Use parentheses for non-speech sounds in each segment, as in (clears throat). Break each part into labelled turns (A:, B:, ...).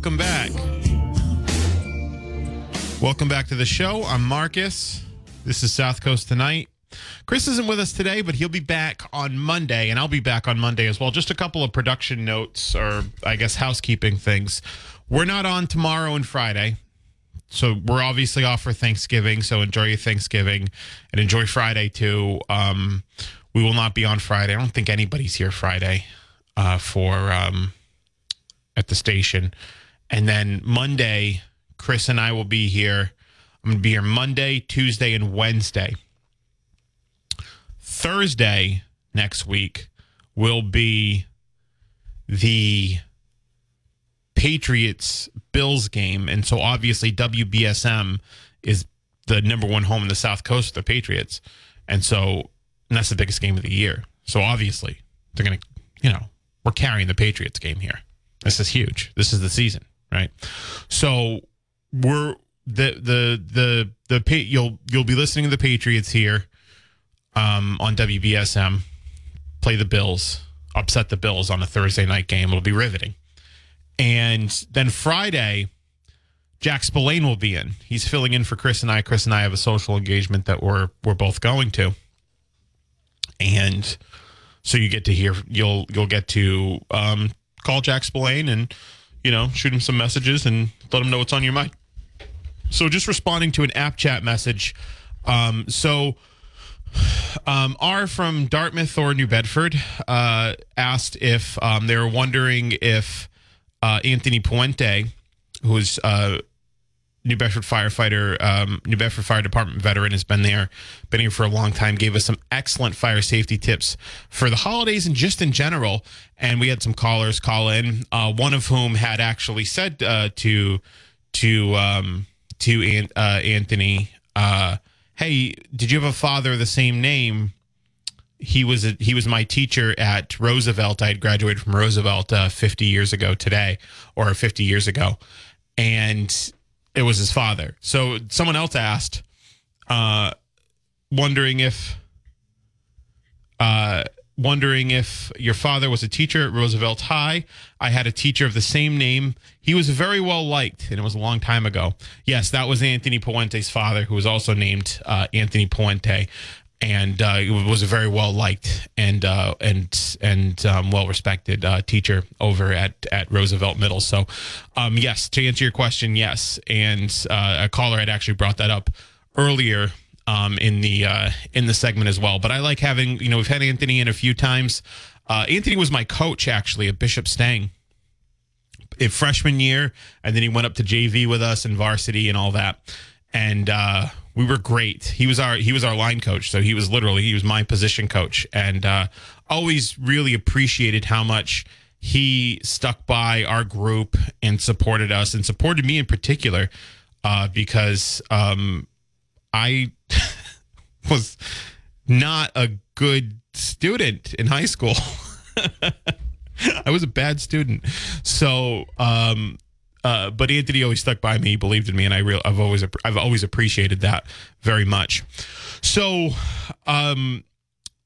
A: Welcome back. Welcome back to the show. I'm Marcus. This is South Coast Tonight. Chris isn't with us today, but he'll be back on Monday, and I'll be back on Monday as well. Just a couple of production notes, or I guess housekeeping things. We're not on tomorrow and Friday. So we're obviously off for Thanksgiving. So enjoy your Thanksgiving and enjoy Friday too. Um, we will not be on Friday. I don't think anybody's here Friday uh, for um, at the station. And then Monday, Chris and I will be here. I'm going to be here Monday, Tuesday, and Wednesday. Thursday next week will be the Patriots Bills game. And so obviously, WBSM is the number one home in the South Coast of the Patriots. And so and that's the biggest game of the year. So obviously, they're going to, you know, we're carrying the Patriots game here. This is huge. This is the season, right? So we're the the the the the you'll you'll be listening to the Patriots here um, on WBSM. Play the Bills, upset the Bills on a Thursday night game. It'll be riveting. And then Friday, Jack Spillane will be in. He's filling in for Chris and I. Chris and I have a social engagement that we're we're both going to, and so you get to hear you'll you'll get to um, call Jack Spillane and you know shoot him some messages and let him know what's on your mind. So just responding to an app chat message. Um, so um, R from Dartmouth or New Bedford uh, asked if um, they were wondering if uh, Anthony Puente, who is uh, New Bedford firefighter, um, New Bedford Fire Department veteran, has been there, been here for a long time. Gave us some excellent fire safety tips for the holidays and just in general. And we had some callers call in. Uh, one of whom had actually said uh, to to um, to An- uh, Anthony, uh, "Hey, did you have a father the same name?" He was a, he was my teacher at Roosevelt. I had graduated from Roosevelt uh, 50 years ago today, or 50 years ago, and it was his father. So someone else asked, uh, wondering if, uh, wondering if your father was a teacher at Roosevelt High. I had a teacher of the same name. He was very well liked, and it was a long time ago. Yes, that was Anthony Puente's father, who was also named uh, Anthony Puente and uh, was a very well liked and uh, and and um, well respected uh, teacher over at at Roosevelt Middle. So, um, yes, to answer your question, yes, and uh, a caller had actually brought that up earlier um, in the uh, in the segment as well. But I like having you know we've had Anthony in a few times. Uh, Anthony was my coach actually at Bishop Stang. In freshman year, and then he went up to JV with us and varsity and all that. And we were great. He was our he was our line coach, so he was literally he was my position coach, and uh, always really appreciated how much he stuck by our group and supported us and supported me in particular uh, because um, I (laughs) was not a good student in high school. (laughs) I was a bad student, so um, uh, but Anthony always stuck by me, believed in me, and I real I've always I've always appreciated that very much. So, um,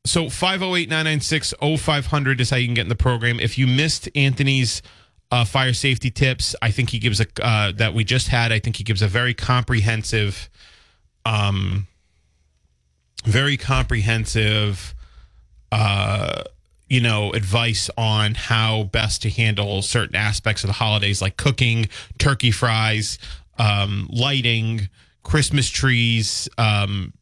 A: so 508-996-0500 is how you can get in the program. If you missed Anthony's uh, fire safety tips, I think he gives a uh, that we just had. I think he gives a very comprehensive, um, very comprehensive, uh you know, advice on how best to handle certain aspects of the holidays, like cooking, turkey fries, um, lighting, Christmas trees, um,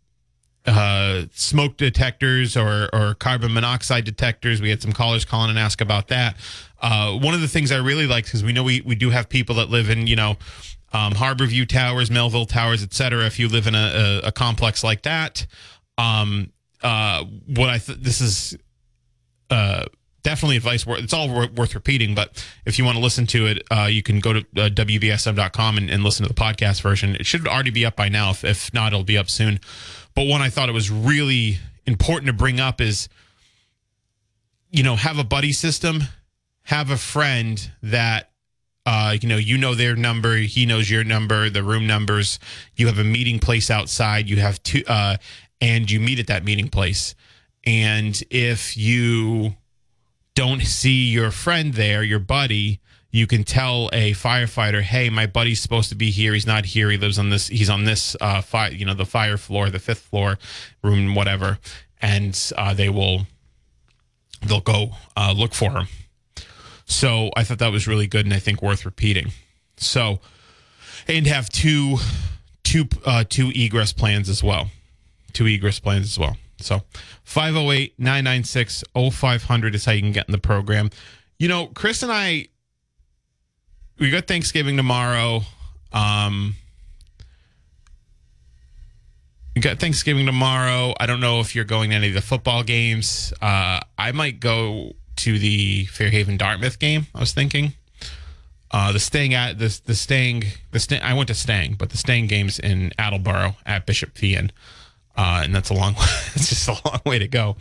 A: uh, smoke detectors or, or carbon monoxide detectors. We had some callers calling and ask about that. Uh, one of the things I really like because we know we, we do have people that live in, you know, um, Harborview Towers, Melville Towers, etc. If you live in a, a, a complex like that, um, uh, what I th- this is uh, definitely advice worth. It's all worth repeating, but if you want to listen to it, uh, you can go to uh, wbsm.com and, and listen to the podcast version. It should already be up by now. If, if not, it'll be up soon. But one I thought it was really important to bring up is, you know, have a buddy system, have a friend that uh, you know, you know their number, he knows your number, the room numbers. You have a meeting place outside. You have two, uh, and you meet at that meeting place. And if you don't see your friend there, your buddy, you can tell a firefighter, "Hey, my buddy's supposed to be here. He's not here. He lives on this. He's on this uh, fire, you know, the fire floor, the fifth floor, room, whatever." And uh, they will, they'll go uh, look for him. So I thought that was really good, and I think worth repeating. So, and have two, two, uh, two egress plans as well, two egress plans as well. So 508 996 0500 is how you can get in the program. You know, Chris and I, we got Thanksgiving tomorrow. Um, we got Thanksgiving tomorrow. I don't know if you're going to any of the football games. Uh, I might go to the Fairhaven Dartmouth game. I was thinking. Uh, the Stang at the the Stang the stay, I went to Stang, but the Stang games in Attleboro at Bishop Feehan uh, and that's a long. (laughs) it's just a long way to go.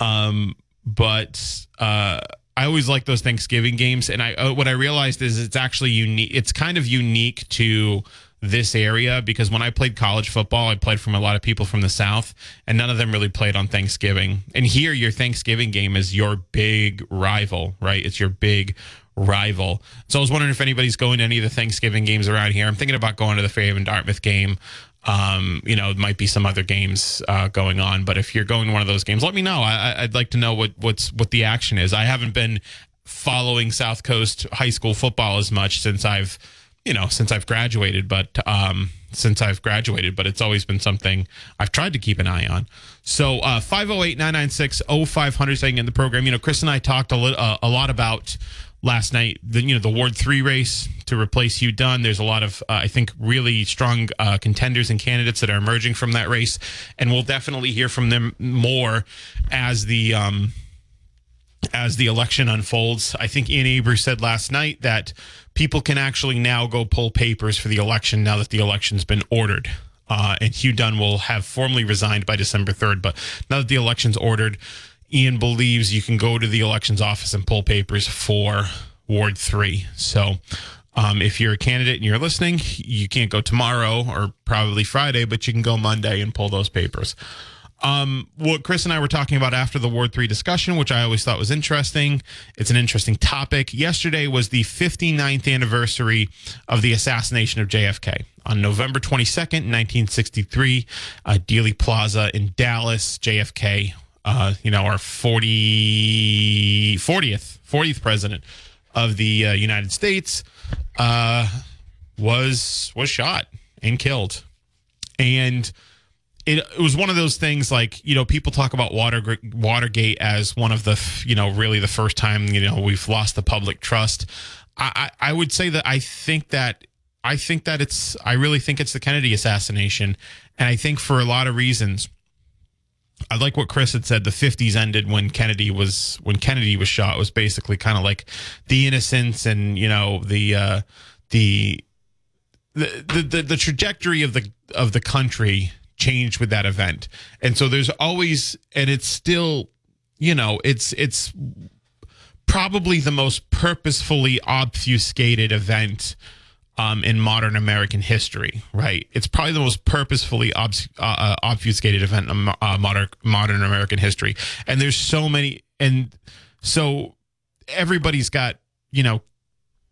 A: Um, but uh, I always like those Thanksgiving games, and I uh, what I realized is it's actually unique. It's kind of unique to this area because when I played college football, I played from a lot of people from the South, and none of them really played on Thanksgiving. And here, your Thanksgiving game is your big rival, right? It's your big rival. So I was wondering if anybody's going to any of the Thanksgiving games around here. I'm thinking about going to the Fairhaven Dartmouth game. Um, you know, it might be some other games uh, going on, but if you're going to one of those games, let me know. I, would like to know what what's what the action is. I haven't been following South Coast high school football as much since I've, you know, since I've graduated, but um, since I've graduated, but it's always been something I've tried to keep an eye on. So uh, 508 996 0500 saying in the program, you know, Chris and I talked a, uh, a lot about last night. The you know the Ward three race to replace Hugh Dunn. There's a lot of uh, I think really strong uh, contenders and candidates that are emerging from that race, and we'll definitely hear from them more as the. Um, as the election unfolds, I think Ian Abreu said last night that people can actually now go pull papers for the election now that the election's been ordered. Uh, and Hugh Dunn will have formally resigned by December 3rd. But now that the election's ordered, Ian believes you can go to the elections office and pull papers for Ward 3. So um, if you're a candidate and you're listening, you can't go tomorrow or probably Friday, but you can go Monday and pull those papers. Um, what Chris and I were talking about after the Ward 3 discussion, which I always thought was interesting. It's an interesting topic. Yesterday was the 59th anniversary of the assassination of JFK. On November 22nd, 1963, uh, Dealey Plaza in Dallas, JFK uh, you know, our 40, 40th, 40th president of the uh, United States uh, was was shot and killed. And it, it was one of those things like, you know, people talk about Water, Watergate as one of the, you know, really the first time, you know, we've lost the public trust. I, I, I would say that I think that I think that it's I really think it's the Kennedy assassination. And I think for a lot of reasons I like what Chris had said. The '50s ended when Kennedy was when Kennedy was shot. It was basically kind of like the innocence and you know the uh, the, the the the trajectory of the of the country changed with that event. And so there's always and it's still you know it's it's probably the most purposefully obfuscated event um, in modern American history, right? It's probably the most purposefully uh, uh obfuscated event in uh, modern modern American history. And there's so many, and so everybody's got you know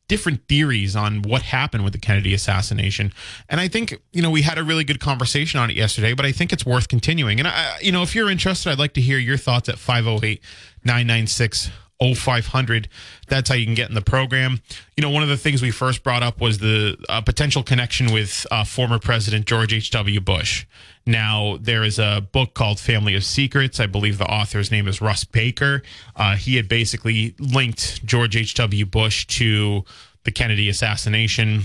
A: different theories on what happened with the Kennedy assassination. And I think, you know, we had a really good conversation on it yesterday, but I think it's worth continuing. And I, you know, if you're interested, I'd like to hear your thoughts at 508 996 0500. That's how you can get in the program. You know, one of the things we first brought up was the uh, potential connection with uh, former President George H.W. Bush. Now, there is a book called Family of Secrets. I believe the author's name is Russ Baker. Uh, he had basically linked George H.W. Bush to the Kennedy assassination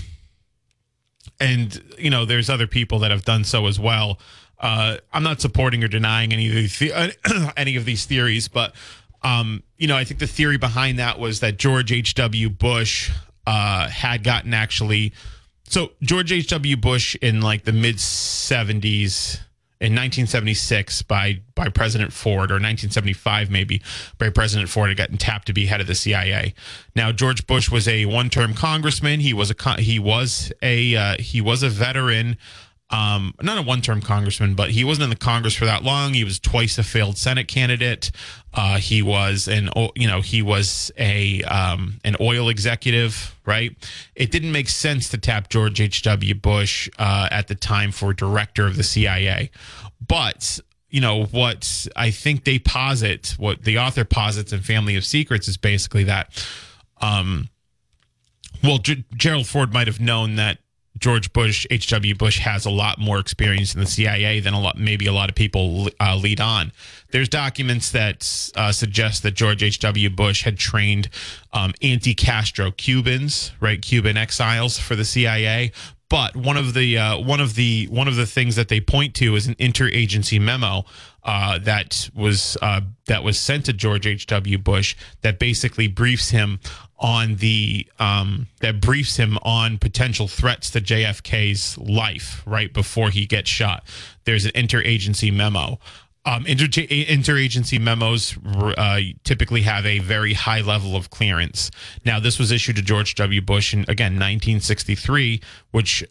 A: and you know, there's other people that have done so as well. Uh, I'm not supporting or denying any of (clears throat) any of these theories, but um, you know, I think the theory behind that was that George H.W. Bush uh, had gotten actually. So George H.W. Bush in like the mid 70s in 1976 by by President Ford, or 1975 maybe by President Ford, had gotten tapped to be head of the CIA. Now George Bush was a one-term congressman. He was a he was a uh, he was a veteran um, not a one-term congressman, but he wasn't in the Congress for that long. He was twice a failed Senate candidate. Uh, he was an, you know, he was a um, an oil executive, right? It didn't make sense to tap George H. W. Bush uh, at the time for director of the CIA, but you know what I think they posit, what the author posits in Family of Secrets is basically that. Um, well, G- Gerald Ford might have known that George Bush, H.W. Bush has a lot more experience in the CIA than a lot, maybe a lot of people uh, lead on. There's documents that uh, suggest that George H.W. Bush had trained um, anti-Castro Cubans, right, Cuban exiles for the CIA. But one of the uh, one of the one of the things that they point to is an interagency memo uh, that was uh, that was sent to George H. W. Bush that basically briefs him on the um, that briefs him on potential threats to JFK's life right before he gets shot. There's an interagency memo. Um, inter- interagency memos uh, typically have a very high level of clearance. Now, this was issued to George W. Bush in again 1963, which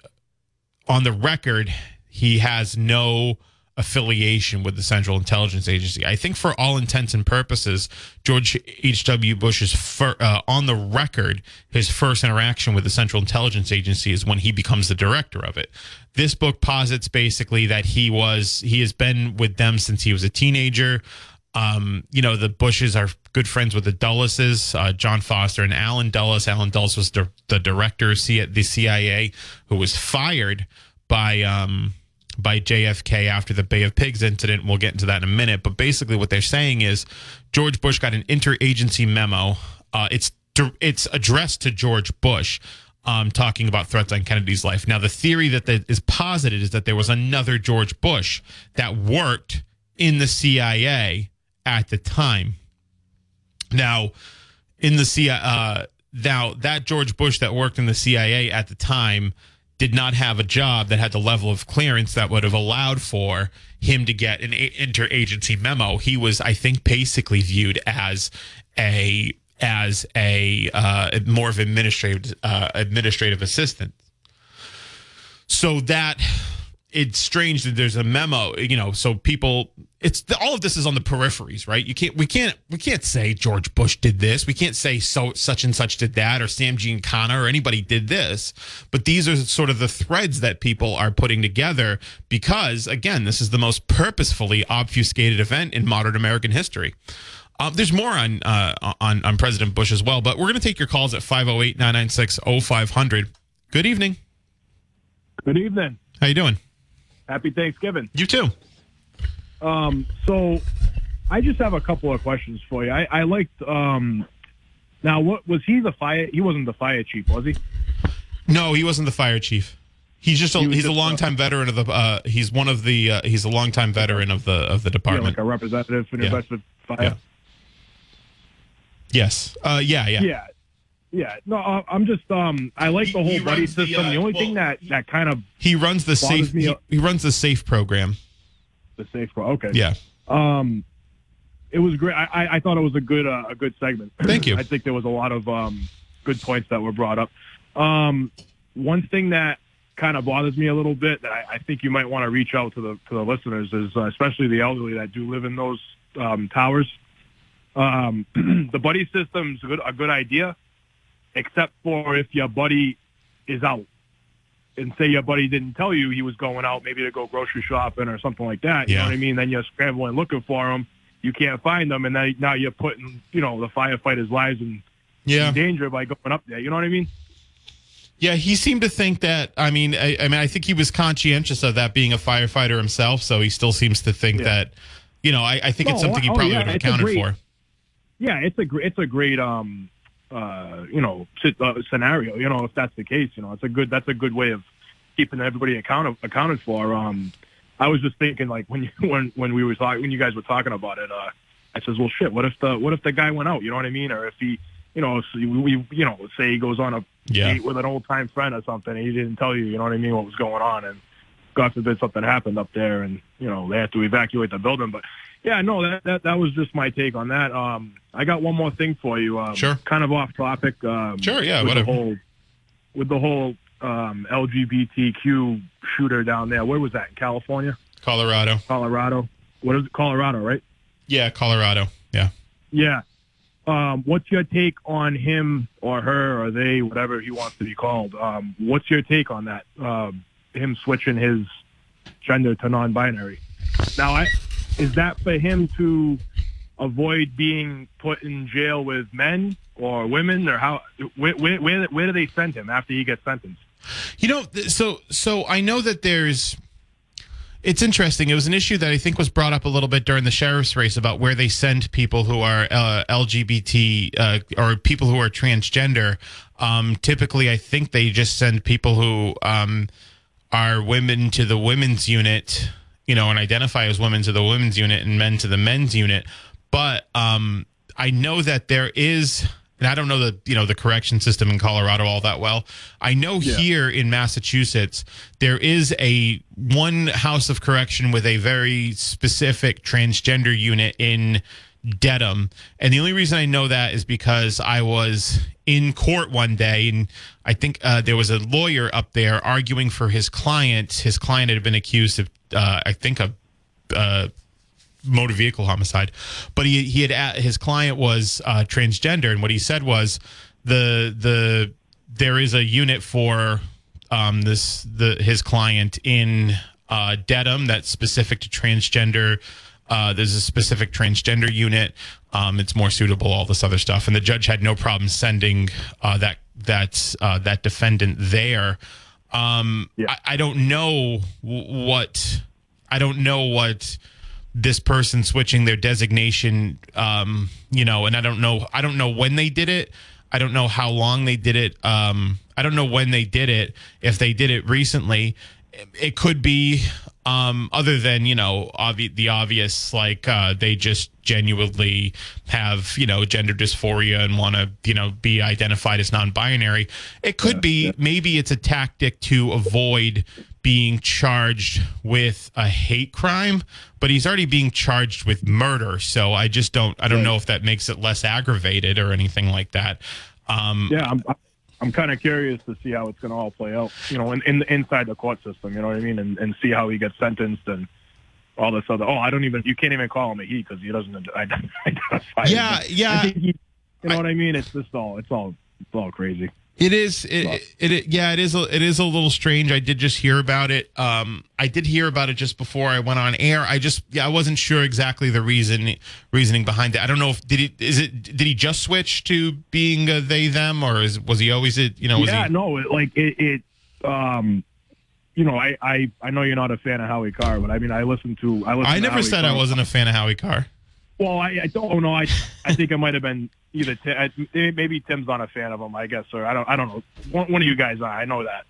A: on the record he has no affiliation with the Central Intelligence Agency. I think for all intents and purposes, George H.W. Bush's fir- uh, on the record, his first interaction with the Central Intelligence Agency is when he becomes the director of it. This book posits basically that he was he has been with them since he was a teenager. Um, you know, the Bushes are good friends with the Dulleses, uh, John Foster and Allen Dulles. Allen Dulles was the, the director of the CIA who was fired by um, by JFK after the Bay of Pigs incident. We'll get into that in a minute. But basically, what they're saying is George Bush got an interagency memo. Uh, it's it's addressed to George Bush. Um, talking about threats on Kennedy's life. Now, the theory that, is posited is that there was another George Bush that worked in the CIA at the time. Now, in the CIA, uh, now that George Bush that worked in the CIA at the time did not have a job that had the level of clearance that would have allowed for him to get an interagency memo. He was, I think, basically viewed as a as a uh, more of administrative uh, administrative assistant. So that it's strange that there's a memo, you know, so people it's all of this is on the peripheries, right? You can't we can't we can't say George Bush did this. We can't say so such and such did that or Sam Giancana or anybody did this. But these are sort of the threads that people are putting together because again, this is the most purposefully obfuscated event in modern American history. Uh, there's more on, uh, on on President Bush as well, but we're going to take your calls at 508-996-0500. Good evening.
B: Good evening.
A: How you doing?
B: Happy Thanksgiving.
A: You too.
B: Um, so I just have a couple of questions for you. I, I liked um, now what was he the fire he wasn't the fire chief, was he?
A: No, he wasn't the fire chief. He's just a, he he's a longtime veteran of the uh, he's one of the uh, he's a longtime veteran of the of the department.
B: Yeah, like a representative for New yeah. Fire.
A: Yeah. Yes. Uh, yeah, yeah.
B: Yeah. Yeah, no, I'm just um I like the whole buddy system. The, uh, the only well, thing that that kind of
A: he runs the safe he, he, runs the safe program.
B: The safe pro. Okay.
A: Yeah.
B: Um, it was great. I, I thought it was a good uh, a good segment.
A: Thank you. (clears throat)
B: I think there was a lot of um good points that were brought up. Um, one thing that kind of bothers me a little bit that I, I think you might want to reach out to the to the listeners is uh, especially the elderly that do live in those um, towers. Um, (clears throat) the buddy system's a good a good idea except for if your buddy is out and say your buddy didn't tell you he was going out maybe to go grocery shopping or something like that. You yeah. know what I mean? Then you're scrambling looking for him. You can't find them, and then now you're putting you know the firefighters' lives in, yeah. in danger by going up there. You know what I mean?
A: Yeah, he seemed to think that. I mean, I, I, mean, I think he was conscientious of that being a firefighter himself, so he still seems to think yeah. that. You know, I, I think no, it's something he oh, probably oh, yeah, would have accounted
B: great,
A: for.
B: Yeah, it's a it's a great um uh, you know uh, scenario. You know, if that's the case, you know, it's a good that's a good way of keeping everybody accounted accounted for. Um, I was just thinking like when you, (laughs) when when we were talking when you guys were talking about it, uh, I says, well, shit, what if the what if the guy went out? You know what I mean? Or if he, you know, if we you know, say he goes on a
A: Yeah.
B: date with an old time friend or something, and he didn't tell you, you know what I mean, what was going on, and God forbid something happened up there, and you know they had to evacuate the building. But yeah, no, that that, that was just my take on that. Um, I got one more thing for you. Um,
A: Sure.
B: Kind of off topic. Um,
A: Sure, yeah,
B: with
A: whatever.
B: The whole, with the whole um, LGBTQ shooter down there. Where was that? In California,
A: Colorado.
B: Colorado. What is it? Colorado, right?
A: Yeah, Colorado. Yeah.
B: Yeah. Um, what's your take on him or her or they, whatever he wants to be called? Um, what's your take on that? Um, him switching his gender to non-binary. Now, I, is that for him to avoid being put in jail with men or women, or how? Where, where, where, where do they send him after he gets sentenced?
A: You know, so so I know that there's. It's interesting. It was an issue that I think was brought up a little bit during the sheriff's race about where they send people who are uh, LGBT uh, or people who are transgender. Um, typically, I think they just send people who um, are women to the women's unit, you know, and identify as women to the women's unit and men to the men's unit. But um, I know that there is, and I don't know the you know the correction system in Colorado all that well. I know here in Massachusetts there is a one house of correction with a very specific transgender unit in Dedham, and the only reason I know that is because I was in court one day, and I think uh, there was a lawyer up there arguing for his client. His client had been accused of, uh, I think, a uh, motor vehicle homicide, but he he had his client was uh, transgender, and what he said was the the there is a unit for um, this the his client in uh, Dedham that's specific to transgender. Uh, there's a specific transgender unit. Um, it's more suitable. All this other stuff, and the judge had no problem sending uh, that that uh, that defendant there. Um,
B: Yeah.
A: I, I don't know what I don't know what this person switching their designation um you know and i don't know i don't know when they did it i don't know how long they did it um i don't know when they did it if they did it recently it- could be um other than you know obvi- the obvious like uh they just genuinely have you know gender dysphoria and want to you know be identified as non-binary it could be maybe it's a tactic to avoid being charged with a hate crime, but he's already being charged with murder. So I just don't I don't know if that makes it less aggravated or anything like that. Um,
B: Yeah, I'm I'm kind of curious to see how it's going to all play out. You know, in, in inside the court system. You know what I mean, and and see how he gets sentenced and all this other. Oh, I don't even. You can't even call him a he because he doesn't ident- (laughs) identify.
A: Yeah,
B: a-
A: yeah.
B: He, you know what I mean? It's just all. It's all. It's all crazy.
A: It is. It, it, it yeah. It is. A, it is a little strange. I did just hear about it. Um, I did hear about it just before I went on air. I just yeah, I wasn't sure exactly the reason reasoning behind it. I don't know if did he is it did he just switch to being a they them or is was he always it? You know, was
B: yeah,
A: he?
B: no, it, like it, it. Um, you know, I, I I know you're not a fan of Howie Carr, but I mean, I listen to. I listen.
A: I never said I wasn't a fan of Howie Carr.
B: Well, I, I don't know. I I think it might have been either Tim, I- maybe Tim's not a fan of him. I guess, or I don't. I don't know. One, one of you guys. I know that.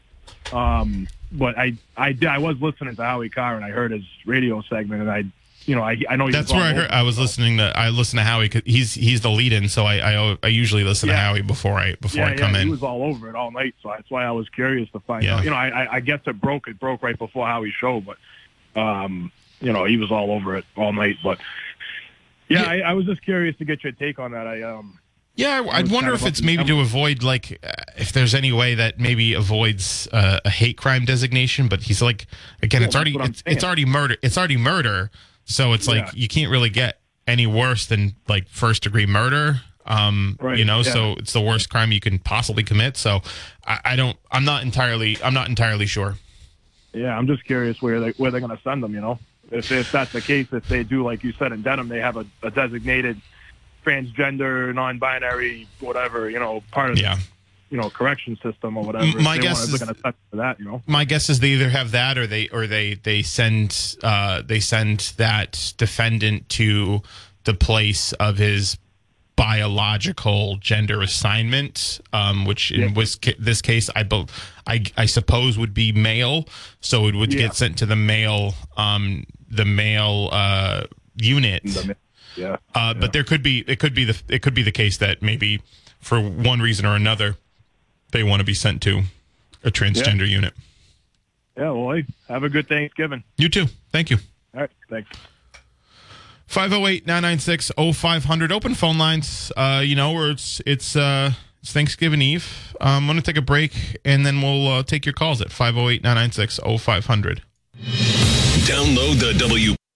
B: Um, but I I I was listening to Howie Carr and I heard his radio segment and I you know I I know
A: That's where I heard. I was listening to. I listen to Howie. 'cause He's he's the lead in, so I I, I usually listen to Howie before I before
B: yeah,
A: I come
B: yeah,
A: in.
B: he was all over it all night, so that's why I was curious to find
A: Yeah.
B: out. You know, I, I, I guess it broke. It broke right before Howie's show, but um, you know, he was all over it all night. But yeah,
A: Yeah.
B: I, I was just curious to get your take on that. I um,
A: Yeah, I- I'd wonder if it's maybe to avoid like uh, if there's any way that maybe avoids uh, a hate crime designation. But he's like, again,
B: Well,
A: it's already it's, it's already murder. It's already murder. So it's like
B: Yeah.
A: you can't really get any worse than like first degree murder. Um,
B: Right,
A: you know,
B: yeah.
A: so it's the worst crime you can possibly commit. So I, I don't. I'm not entirely. I'm not entirely sure.
B: Yeah, I'm just curious where they where they're going to send them. You know, if if that's the case, if they do like you said in Dedham, they have a, a designated transgender, non-binary, whatever. You know, part of
A: Yeah.
B: you know correction system or whatever.
A: My guess is-
B: they're going to that. You know.
A: my guess is they either have that or they or they they send uh they send that defendant to the place of his biological gender assignment, um, which in
B: Yeah.
A: was this case, I, bel I I suppose would be male, so it would
B: Yeah.
A: get sent to the male um, the male uh, unit.
B: The- Yeah.
A: Uh, But there could be it could be the it could be the case that maybe for one reason or another they want to be sent to a transgender unit.
B: Yeah. Well, hey, have a good Thanksgiving.
A: You too. Thank you.
B: All right. Thanks.
A: 508 996 0500 open phone lines uh you know where it's it's uh it's thanksgiving eve um, i'm gonna take a break and then we'll uh, take your calls at 508 996 0500
C: Download the W.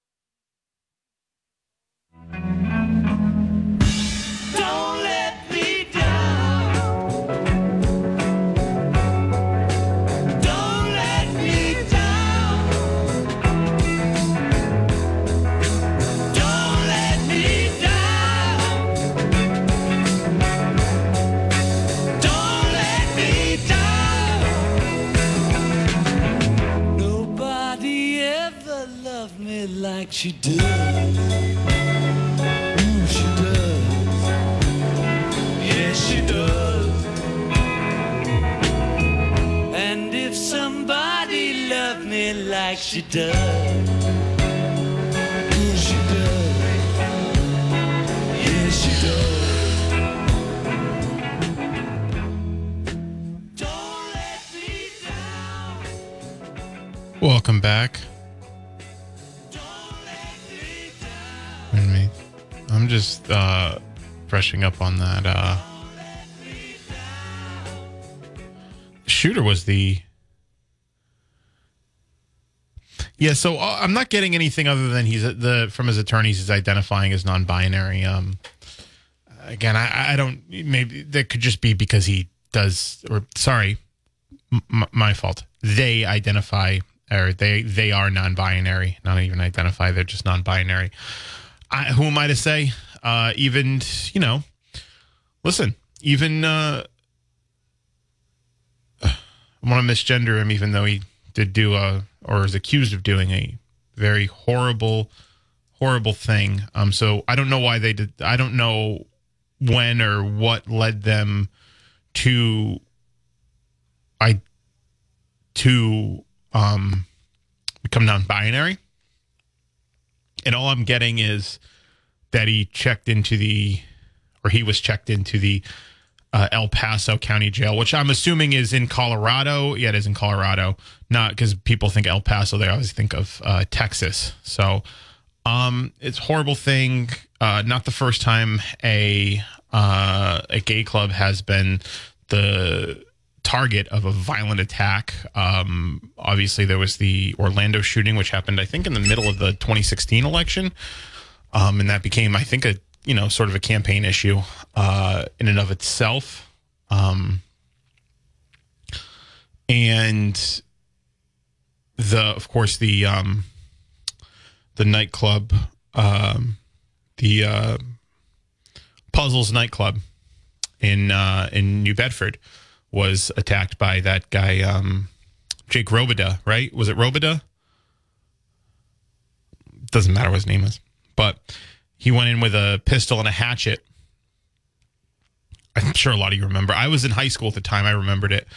D: she does. Mm, she does. Yes, she does. And if somebody loved me like she does, yeah, she does. Yes, she does. Don't let me down.
A: welcome back just uh brushing up on that uh shooter was the yeah so uh, i'm not getting anything other than he's the from his attorneys he's identifying as non-binary um again i i don't maybe that could just be because he does or sorry m- my fault. They identify or they they are non-binary not even identify they're just non-binary I, who am i to say uh even you know listen even uh (sighs) I want to misgender him, even though he did do a or is accused of doing a very horrible, horrible thing. Um, so I don't know why they did. I don't know when or what led them to I to um become non-binary. And all I'm getting is that he checked into the or he was checked into the uh, El Paso County Jail, which I'm assuming is in Colorado. Yeah, it is in Colorado. Not because people think El Paso, they always think of uh, Texas. So um, it's horrible thing. Uh, not the first time a uh, a gay club has been the target of a violent attack. Um, obviously, there was the Orlando shooting, which happened, I think, in the middle of the 2016 election um, and that became, I think, a you know sort of a campaign issue uh, in and of itself. Um, and the, of course, the um, the nightclub, um, the uh, Puzzles nightclub in uh, in New Bedford was attacked by that guy um, Jake Robida, right? Was it Robida? Doesn't matter what his name is, but he went in with a pistol and a hatchet. I'm sure a lot of you remember. I was in high school at the time. I remembered it.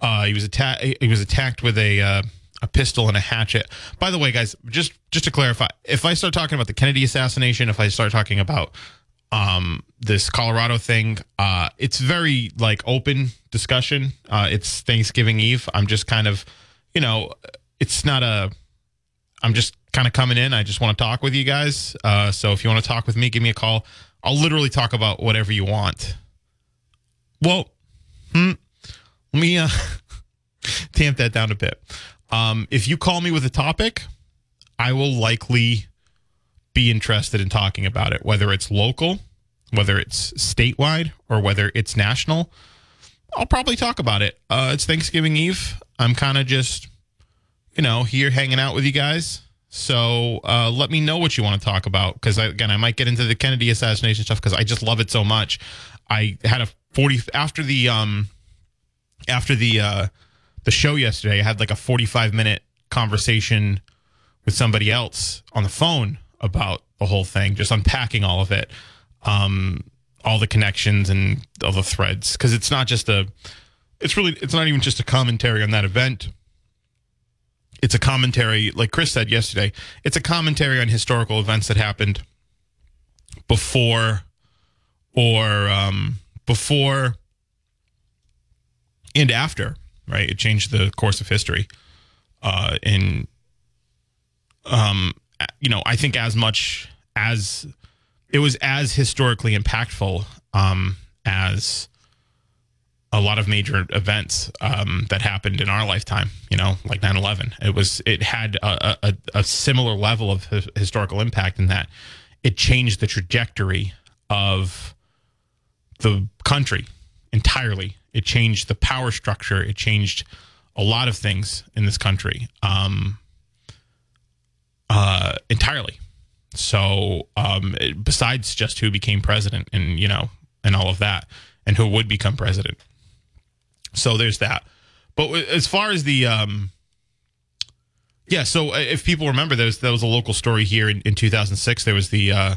A: Uh, he was attacked. He was attacked with a uh, a pistol and a hatchet. By the way, guys, just just to clarify, if I start talking about the Kennedy assassination, if I start talking about um, this Colorado thing, uh, it's very like open discussion. Uh, it's Thanksgiving Eve. I'm just kind of, you know, it's not a. I'm just kind of coming in. I just want to talk with you guys. Uh, so if you want to talk with me, give me a call. I'll literally talk about whatever you want. Well, hmm, let me uh, (laughs) tamp that down a bit. Um, if you call me with a topic, I will likely be interested in talking about it, whether it's local, whether it's statewide, or whether it's national. I'll probably talk about it. Uh, it's Thanksgiving Eve. I'm kind of just, you know, here hanging out with you guys. So uh, let me know what you want to talk about because again, I might get into the Kennedy assassination stuff because I just love it so much. I had a forty after the um after the uh the show yesterday. I had like a forty five minute conversation with somebody else on the phone about the whole thing, just unpacking all of it. Um, all the connections and all the threads because it's not just a it's really it's not even just a commentary on that event it's a commentary like chris said yesterday it's a commentary on historical events that happened before or um before and after right it changed the course of history uh in um you know i think as much as it was as historically impactful um as a lot of major events um, that happened in our lifetime, you know, like 9-11. It was, it had a, a, a similar level of hi- historical impact in that it changed the trajectory of the country entirely. It changed the power structure. It changed a lot of things in this country um, uh, entirely. So, um, besides just who became president and, you know, and all of that, and who would become president. So there's that. But as far as the, um, yeah, so uh, if people remember, there was, there was a local story here in, in 2006. There was the, uh,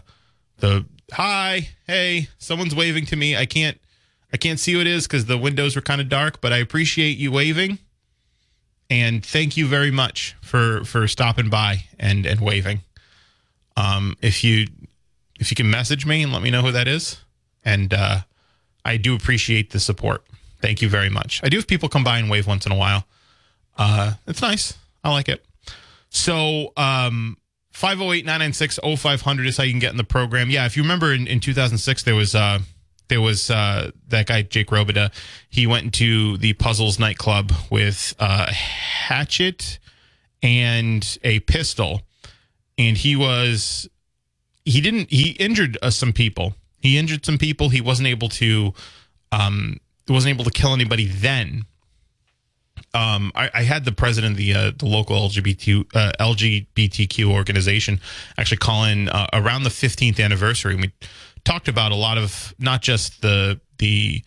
A: the, hi, hey, someone's waving to me. I can't, I can't see who it is because the windows were kind of dark, but I appreciate you waving. And thank you very much for, for stopping by and, and waving. Um, if you, if you can message me and let me know who that is. And, uh, I do appreciate the support. Thank you very much. I do have people come by and wave once in a while. Uh, it's nice. I like it. So, um, 508-996-0500 is how you can get in the program. Yeah, if you remember in, in 2006, there was, uh, there was, uh, that guy, Jake Robida. He went into the Puzzles nightclub with, uh, a hatchet and a pistol. And he was, he didn't, he injured uh, some people. He injured some people. He wasn't able to, um, wasn't able to kill anybody then. Um, I, I had the president of the uh, the local LGBT uh, LGBTQ organization actually call in uh, around the 15th anniversary, and we talked about a lot of not just the the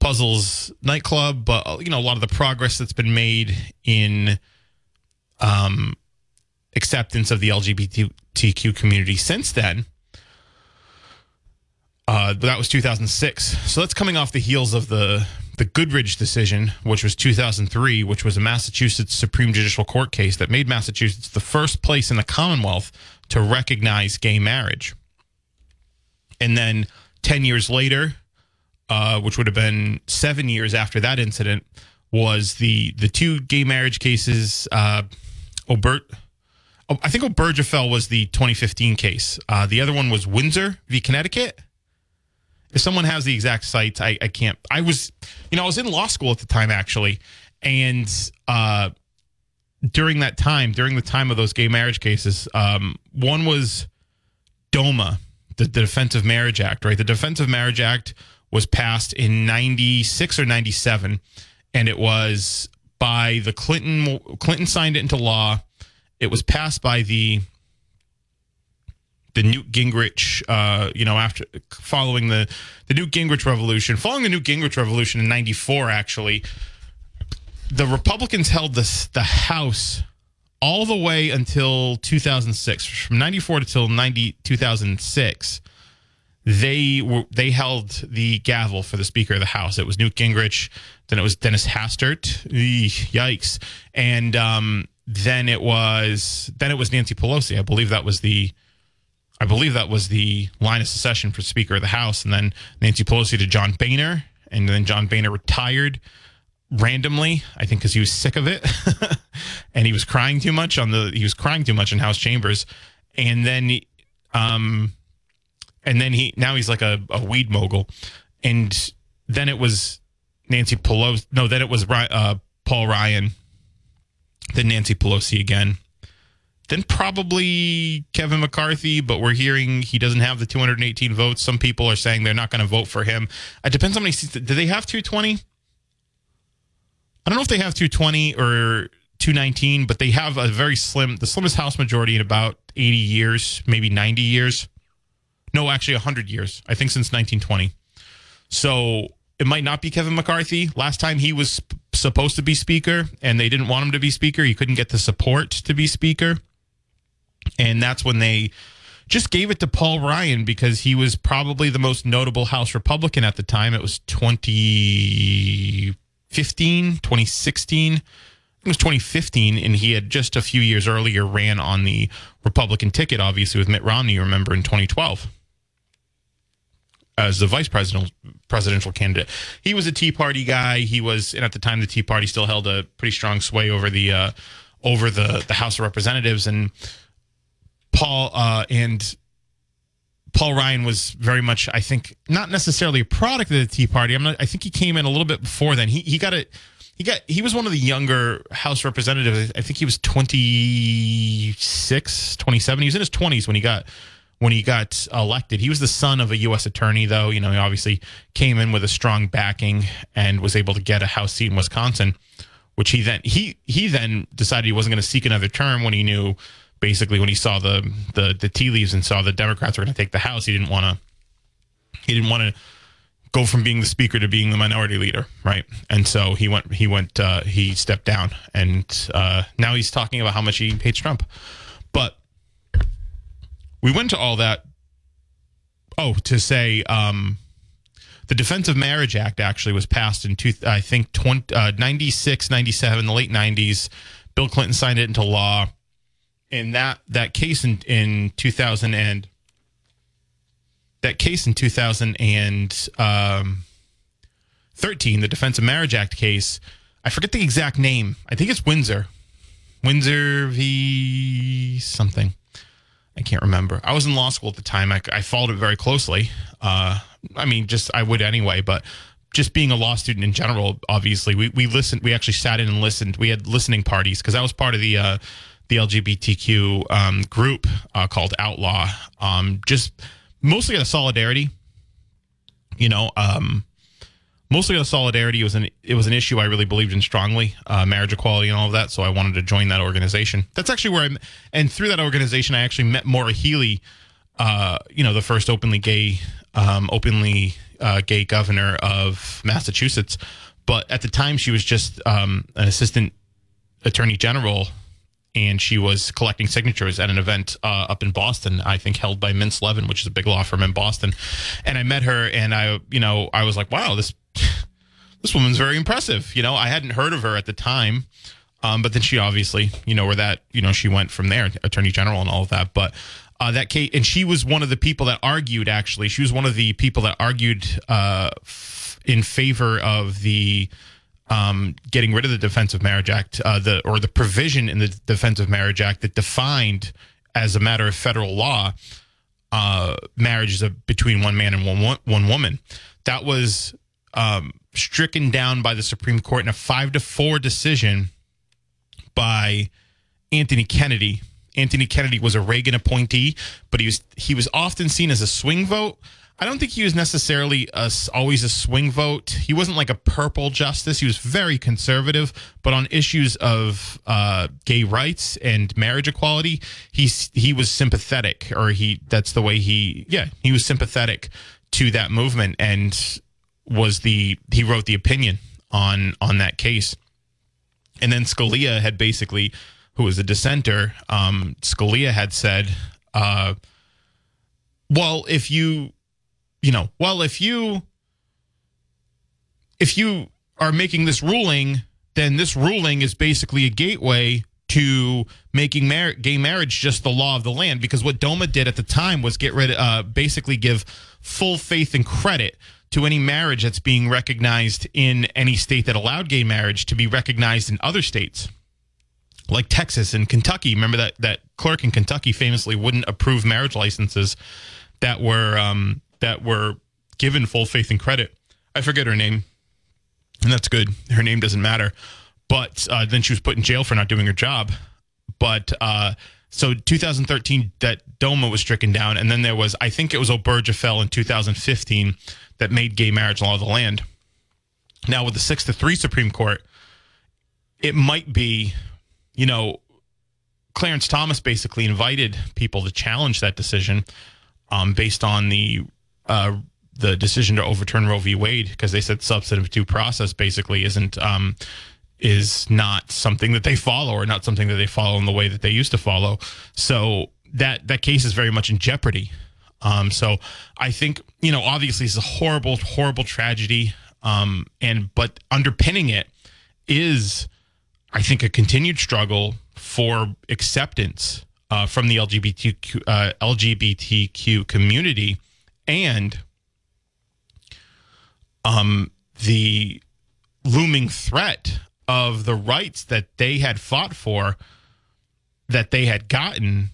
A: puzzles nightclub, but you know a lot of the progress that's been made in um, acceptance of the LGBTQ community since then. Uh, that was 2006. So that's coming off the heels of the the Goodridge decision, which was 2003, which was a Massachusetts Supreme Judicial Court case that made Massachusetts the first place in the Commonwealth to recognize gay marriage. And then 10 years later, uh, which would have been seven years after that incident, was the the two gay marriage cases. Uh, Obert, oh, I think Obergefell was the 2015 case. Uh, the other one was Windsor v. Connecticut if someone has the exact cites, I, I can't. I was, you know, I was in law school at the time actually, and uh, during that time, during the time of those gay marriage cases, um, one was DOMA, the, the Defense of Marriage Act, right? The Defense of Marriage Act was passed in '96 or '97, and it was by the Clinton. Clinton signed it into law. It was passed by the the Newt Gingrich, uh, you know, after following the the Newt Gingrich revolution, following the Newt Gingrich revolution in '94, actually, the Republicans held this the House all the way until 2006, from '94 until 90 2006. They were they held the gavel for the Speaker of the House. It was Newt Gingrich, then it was Dennis Hastert. Yikes! And um, then it was then it was Nancy Pelosi. I believe that was the I believe that was the line of succession for Speaker of the House, and then Nancy Pelosi to John Boehner, and then John Boehner retired randomly. I think because he was sick of it, (laughs) and he was crying too much on the he was crying too much in House chambers, and then um, and then he now he's like a, a weed mogul, and then it was Nancy Pelosi. No, then it was uh, Paul Ryan, then Nancy Pelosi again then probably Kevin McCarthy, but we're hearing he doesn't have the 218 votes. Some people are saying they're not going to vote for him. It depends how many seats. Do they have 220? I don't know if they have 220 or 219, but they have a very slim, the slimmest House majority in about 80 years, maybe 90 years. No, actually 100 years. I think since 1920. So it might not be Kevin McCarthy. Last time he was supposed to be speaker and they didn't want him to be speaker. He couldn't get the support to be speaker and that's when they just gave it to Paul Ryan because he was probably the most notable House Republican at the time. It was 2015, 2016. It was 2015, and he had just a few years earlier ran on the Republican ticket, obviously with Mitt Romney. Remember in 2012 as the vice presidential presidential candidate. He was a Tea Party guy. He was, and at the time, the Tea Party still held a pretty strong sway over the uh, over the the House of Representatives. And Paul uh, and Paul Ryan was very much, I think, not necessarily a product of the Tea Party. I'm not. I think he came in a little bit before then. He he got it. He got. He was one of the younger House representatives. I think he was 26, 27. He was in his 20s when he got when he got elected. He was the son of a U.S. attorney, though. You know, he obviously came in with a strong backing and was able to get a House seat in Wisconsin, which he then he he then decided he wasn't going to seek another term when he knew basically when he saw the the the tea leaves and saw the Democrats were going to take the House. He didn't want to he didn't want to go from being the speaker to being the minority leader, right? And so he went he went uh, he stepped down, and uh, now he's talking about how much he hates Trump, but we went to all that. Oh, to say um, the Defense of Marriage Act actually was passed in, two, I think, 20, uh, 96, 97, the late 90s. Bill Clinton signed it into law. And that, that case in, in 2000 and that case in 2013, um, the Defense of Marriage Act case, I forget the exact name. I think it's Windsor. Windsor v. something. I can't remember. I was in law school at the time. I, I followed it very closely. Uh, I mean, just I would anyway, but just being a law student in general, obviously, we, we listened. We actually sat in and listened. We had listening parties because I was part of the uh, the LGBTQ um, group uh, called Outlaw. Um, just mostly out of solidarity. You know, um, mostly out of solidarity. It was an it was an issue I really believed in strongly, uh, marriage equality and all of that. So I wanted to join that organization. That's actually where I'm, and through that organization, I actually met Maura Healey, Uh, you know, the first openly gay, um, openly uh, gay governor of Massachusetts. But at the time, she was just um, an assistant attorney general and she was collecting signatures at an event uh, up in Boston, I think held by Mintz Levin, which is a big law firm in Boston. And I met her, and I, you know, I was like, wow, this this woman's very impressive. You know, I hadn't heard of her at the time, um, but then she obviously, you know, where that, you know, she went from there, attorney general and all of that. But uh, that Kate, and she was one of the people that argued. Actually, she was one of the people that argued uh, in favor of the um, getting rid of the Defense of Marriage Act, uh, the or the provision in the Defense of Marriage Act that defined, as a matter of federal law, uh, marriage is a, between one man and one one woman. That was um, stricken down by the Supreme Court in a five to four decision by Anthony Kennedy. Anthony Kennedy was a Reagan appointee, but he was he was often seen as a swing vote. I don't think he was necessarily a, always a swing vote. He wasn't like a purple justice. He was very conservative, but on issues of uh, gay rights and marriage equality, he's he was sympathetic, or he that's the way he yeah he was sympathetic to that movement and was the he wrote the opinion on on that case, and then Scalia had basically, who was a dissenter, um, Scalia had said, uh, well, if you, you know, well, if you, if you are making this ruling, then this ruling is basically a gateway to making mar- gay marriage just the law of the land. Because what DOMA did at the time was get rid, uh, basically give full faith and credit to any marriage that's being recognized in any state that allowed gay marriage to be recognized in other states like Texas and Kentucky. Remember that that clerk in Kentucky famously wouldn't approve marriage licenses that were um, that were given full faith and credit. I forget her name, and that's good. Her name doesn't matter. But uh, then she was put in jail for not doing her job. But uh, so 2013, that DOMA was stricken down, and then there was, I think it was Obergefell in 2015 that made gay marriage law of the land. Now, with the six to three Supreme Court, it might be, you know, Clarence Thomas basically invited people to challenge that decision um, based on the uh, the decision to overturn Roe v. Wade because they said substantive due process basically isn't um, is not something that they follow or not something that they follow in the way that they used to follow. So that that case is very much in jeopardy. Um, so I think you know, obviously, it's a horrible, horrible tragedy. Um, and but underpinning it is, I think, a continued struggle for acceptance uh, from the LGBTQ uh, LGBTQ community and um, the looming threat of the rights that they had fought for, that they had gotten,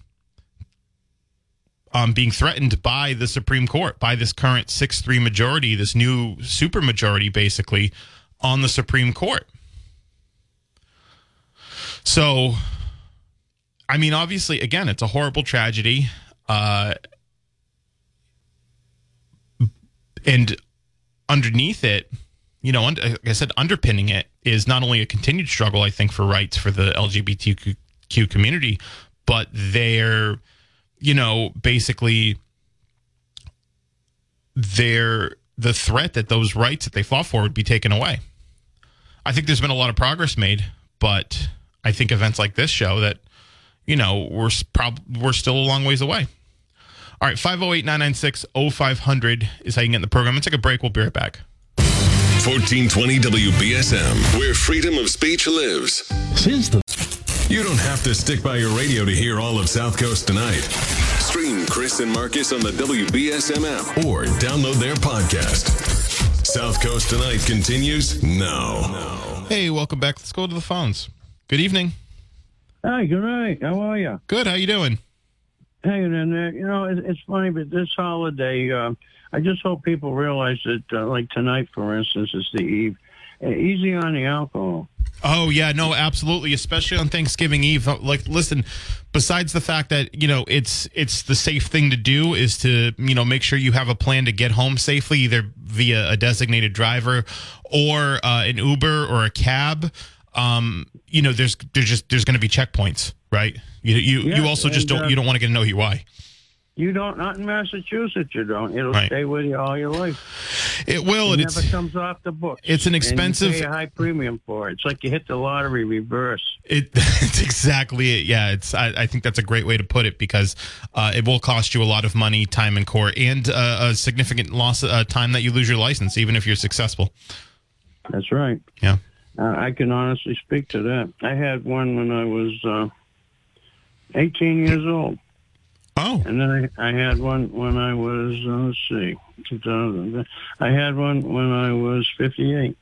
A: um, being threatened by the Supreme Court, by this current 6 3 majority, this new supermajority, basically, on the Supreme Court. So, I mean, obviously, again, it's a horrible tragedy. Uh, and underneath it, you know, like I said, underpinning it is not only a continued struggle, I think, for rights for the LGBTQ community, but they're, you know, basically they're the threat that those rights that they fought for would be taken away. I think there's been a lot of progress made, but I think events like this show that, you know, we're prob- we're still a long ways away. All right, 508 996 0500 is how you can get in the program. Let's take a break. We'll be right back.
C: 1420 WBSM, where freedom of speech lives.
E: Since the
C: You don't have to stick by your radio to hear all of South Coast tonight. Stream Chris and Marcus on the WBSM app or download their podcast. South Coast Tonight continues now.
A: Hey, welcome back. Let's go to the phones. Good evening.
F: Hi, good night. How are you?
A: Good. How you doing?
F: Hanging in there. You know, it, it's funny, but this holiday, uh, I just hope people realize that, uh, like tonight, for instance, is the eve. Uh, easy on the alcohol.
A: Oh yeah, no, absolutely, especially on Thanksgiving Eve. Like, listen, besides the fact that you know it's it's the safe thing to do is to you know make sure you have a plan to get home safely, either via a designated driver or uh, an Uber or a cab. Um, you know, there's there's just there's going to be checkpoints, right? You you you also just don't
F: uh,
A: you don't want to get to know UI.
F: You don't, not in Massachusetts, you don't. It'll
A: Right.
F: stay with you all your life.
A: It will,
F: It never comes off the books.
A: it's an
F: And
A: expensive-
F: you pay a high premium for it. It's like you hit the lottery reverse.
A: It, (laughs) it's exactly it. Yeah, it's. I, I think that's a great way to put it because uh, it will cost you a lot of money, time in court, and uh, a significant loss of uh, time that you lose your license, even if you're successful.
F: That's right.
A: Yeah.
F: Uh, I can honestly speak to that. I had one when I was uh, 18 years old.
A: Oh,
F: And then I, I had one when I was, uh, let's see, 2000. I had one when I was 58.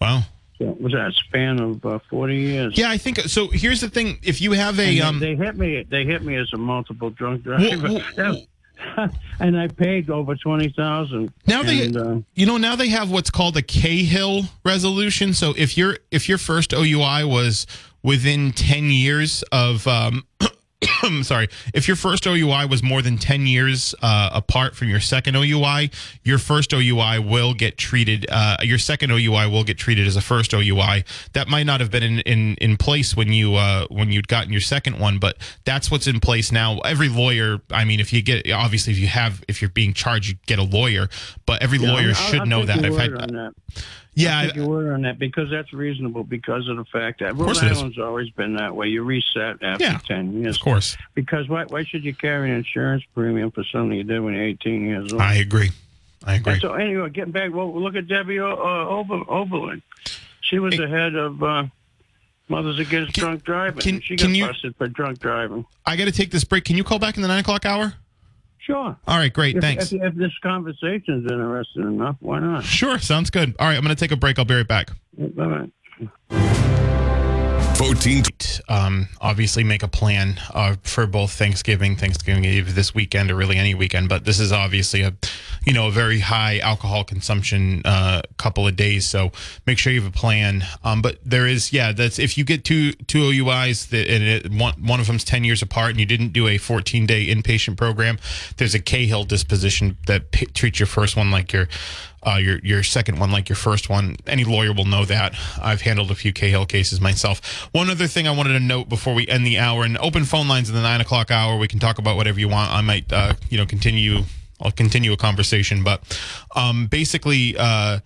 A: wow.
F: So was that a span of uh, 40 years.
A: Yeah, I think so. Here's the thing: if you have a um,
F: they hit me. They hit me as a multiple drunk
A: Well,
F: driver,
A: well, (laughs)
F: and I paid over twenty thousand.
A: Now they,
F: and, uh,
A: you know, now they have what's called a Cahill resolution. So if your if your first OUI was within ten years of, um, (clears throat) (coughs) sorry, if your first OUI was more than ten years uh, apart from your second OUI, your first OUI will get treated. Uh, your second OUI will get treated as a first OUI. That might not have been in in, in place when you uh, when you'd gotten your second one, but that's what's in place now. Every lawyer, I mean, if you get obviously if you have if you're being charged, you get a lawyer, but every
F: yeah,
A: lawyer
F: I'll-
A: should
F: I'll
A: know that. I've had,
F: word on that.
A: yeah, I-
F: take your word on that because that's reasonable because of the fact that Rhode
A: course it is.
F: Island's always been that way. You reset after
A: Yeah,
F: ten years.
A: of course,
F: Because why, why should you carry an insurance premium for something you did when you're 18 years old?
A: I agree. I agree.
F: And so anyway, getting back, well, look at Debbie uh, Ober, Oberlin. She was
A: Hey.
F: the head of uh, Mothers Against
A: Can-
F: Drunk Driving.
A: can-
F: she
A: can
F: got
A: you-
F: busted for drunk driving.
A: I got to take this break. Can you call back in the nine o'clock hour?
F: Sure.
A: All right, great.
F: If,
A: Thanks.
F: If, if this conversation's interesting enough, why not?
A: Sure, sounds good. All right, I'm going to take a break. I'll be right back.
F: All right.
C: 14
A: um, obviously make a plan uh, for both Thanksgiving, Thanksgiving Eve this weekend, or really any weekend. But this is obviously a, you know, a very high alcohol consumption uh, couple of days. So make sure you have a plan. Um, but there is, yeah, that's if you get two two OUIs that and it, one one of them's ten years apart, and you didn't do a 14 day inpatient program, there's a Cahill disposition that p- treats your first one like your uh, your your second one like your first one. Any lawyer will know that. I've handled a few Cahill cases myself. One other thing I wanted to note before we end the hour and open phone lines in the nine o'clock hour. We can talk about whatever you want. I might uh, you know continue. I'll continue a conversation, but um, basically. Uh,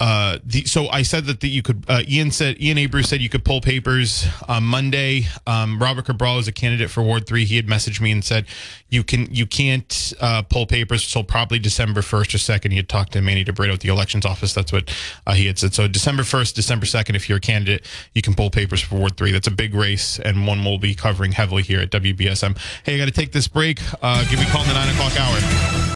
A: uh, the, so I said that you could. Uh, Ian said Ian Abreu said you could pull papers on Monday. Um, Robert Cabral is a candidate for Ward Three. He had messaged me and said you can you can't uh, pull papers until probably December first or second. He had talked to Manny DeBrito at the elections office. That's what uh, he had said. So December first, December second, if you're a candidate, you can pull papers for Ward Three. That's a big race and one we'll be covering heavily here at WBSM. Hey, I got to take this break. Uh, give me a call in the nine o'clock hour.